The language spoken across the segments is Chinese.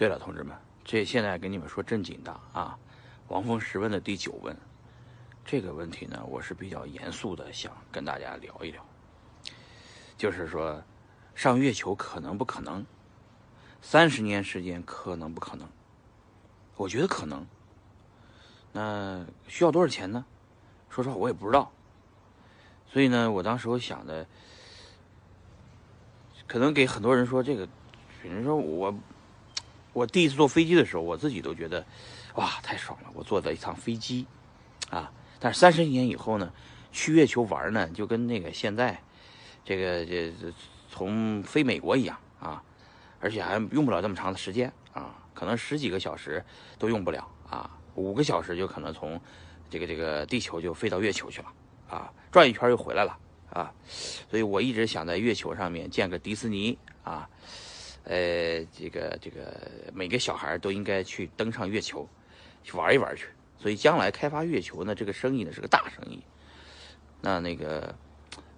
对了，同志们，这现在跟你们说正经的啊，王峰十问的第九问，这个问题呢，我是比较严肃的，想跟大家聊一聊，就是说，上月球可能不可能？三十年时间可能不可能？我觉得可能。那需要多少钱呢？说实话，我也不知道。所以呢，我当时我想的，可能给很多人说这个，比如说我。我第一次坐飞机的时候，我自己都觉得，哇，太爽了！我坐了一趟飞机，啊！但是三十年以后呢，去月球玩呢，就跟那个现在，这个这从飞美国一样啊，而且还用不了这么长的时间啊，可能十几个小时都用不了啊，五个小时就可能从这个这个地球就飞到月球去了啊，转一圈又回来了啊，所以我一直想在月球上面建个迪士尼啊。呃，这个这个每个小孩都应该去登上月球，去玩一玩去。所以将来开发月球呢，这个生意呢是个大生意。那那个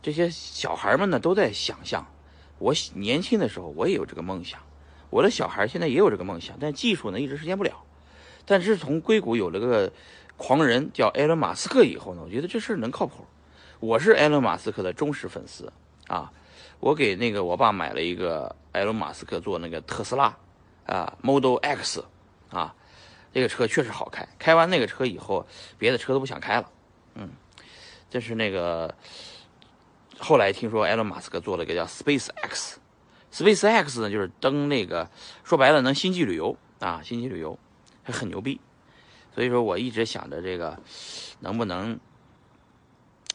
这些小孩们呢都在想象，我年轻的时候我也有这个梦想，我的小孩现在也有这个梦想，但技术呢一直实现不了。但是从硅谷有了个狂人叫埃隆·马斯克以后呢，我觉得这事儿能靠谱。我是埃隆·马斯克的忠实粉丝啊。我给那个我爸买了一个埃隆·马斯克做那个特斯拉，啊，Model X，啊，这个车确实好开。开完那个车以后，别的车都不想开了。嗯，这是那个后来听说埃隆·马斯克做了一个叫 Space X，Space X 呢就是登那个，说白了能星际旅游啊，星际旅游还很牛逼。所以说我一直想着这个能不能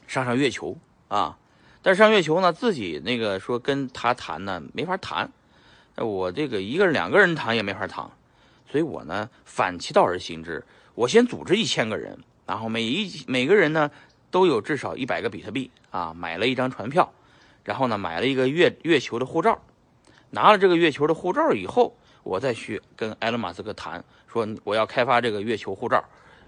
上上月球啊。但是上月球呢，自己那个说跟他谈呢，没法谈。我这个一个人、两个人谈也没法谈，所以我呢反其道而行之，我先组织一千个人，然后每一每个人呢都有至少一百个比特币啊，买了一张船票，然后呢买了一个月月球的护照，拿了这个月球的护照以后，我再去跟埃隆·马斯克谈，说我要开发这个月球护照，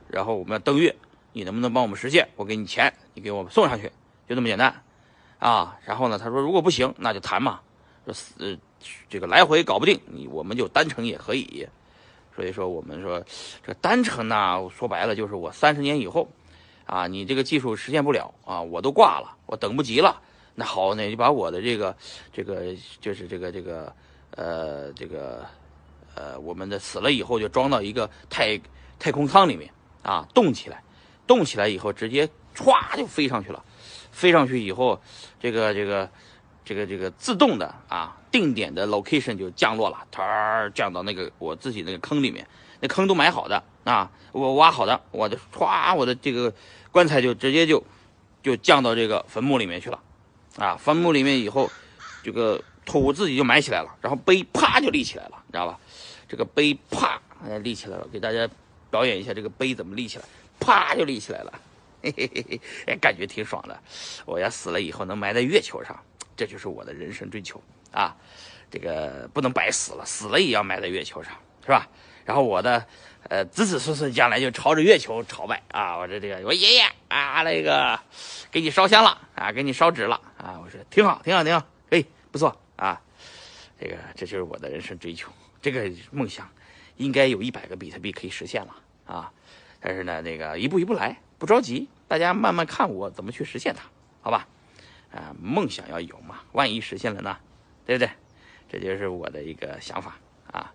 然后我们要登月，你能不能帮我们实现？我给你钱，你给我们送上去，就这么简单。啊，然后呢？他说如果不行，那就谈嘛。说呃，这个来回搞不定，你我们就单程也可以。所以说我们说这单程呢，说白了就是我三十年以后，啊，你这个技术实现不了啊，我都挂了，我等不及了。那好，那就把我的这个这个就是这个这个呃这个呃我们的死了以后就装到一个太太空舱里面啊，动起来，动起来以后直接歘就飞上去了。飞上去以后，这个这个这个这个自动的啊，定点的 location 就降落了，它降到那个我自己那个坑里面，那坑都埋好的啊，我挖好的，我的唰，我的这个棺材就直接就就降到这个坟墓里面去了，啊，坟墓里面以后，这个土自己就埋起来了，然后碑啪就立起来了，你知道吧？这个碑啪立起来了，给大家表演一下这个碑怎么立起来，啪就立起来了。嘿嘿嘿嘿，哎，感觉挺爽的。我要死了以后能埋在月球上，这就是我的人生追求啊！这个不能白死了，死了也要埋在月球上，是吧？然后我的呃子子孙孙将来就朝着月球朝拜啊！我这这个我爷爷啊，那个给你烧香了啊，给你烧纸了啊！我说挺好，挺好，挺好，哎，不错啊！这个这就是我的人生追求，这个梦想应该有一百个比特币可以实现了啊！但是呢，那个一步一步来。不着急，大家慢慢看我怎么去实现它，好吧？啊，梦想要有嘛，万一实现了呢，对不对？这就是我的一个想法啊。